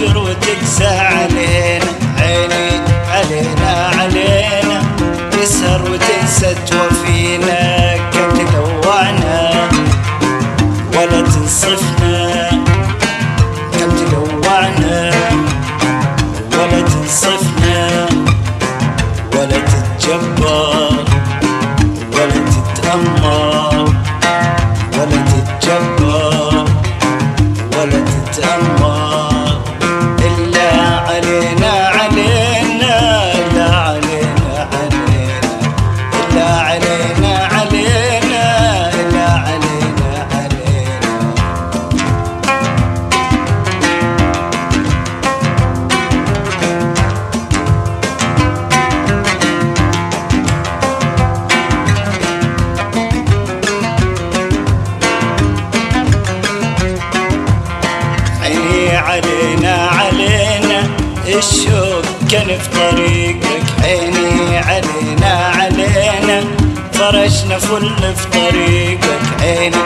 تفجر وتكسى علينا عيني علينا علينا. تسهر وتنسى توفينا كم تلوعنا ولا تنصفنا. كم تلوعنا ولا تنصفنا ولا تتجبر ولا تتأمر. الشوق كان في طريقك عيني علينا علينا فرشنا فل في طريقك عيني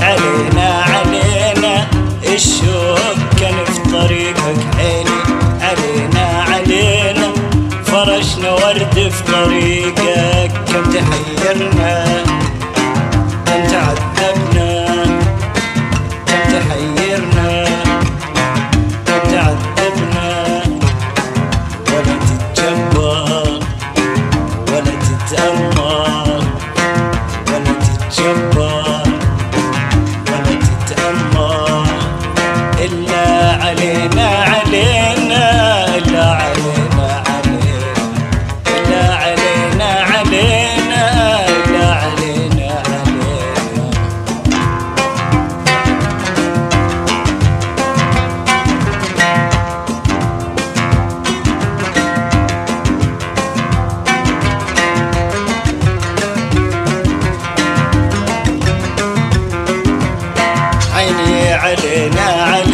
علينا علينا الشوق كان في طريقك عيني علينا علينا فرشنا ورد في طريقك كم تحيرنا إلا علينا إلا علينا علينا إلا علينا علينا إلا علينا علينا. عيني علينا علينا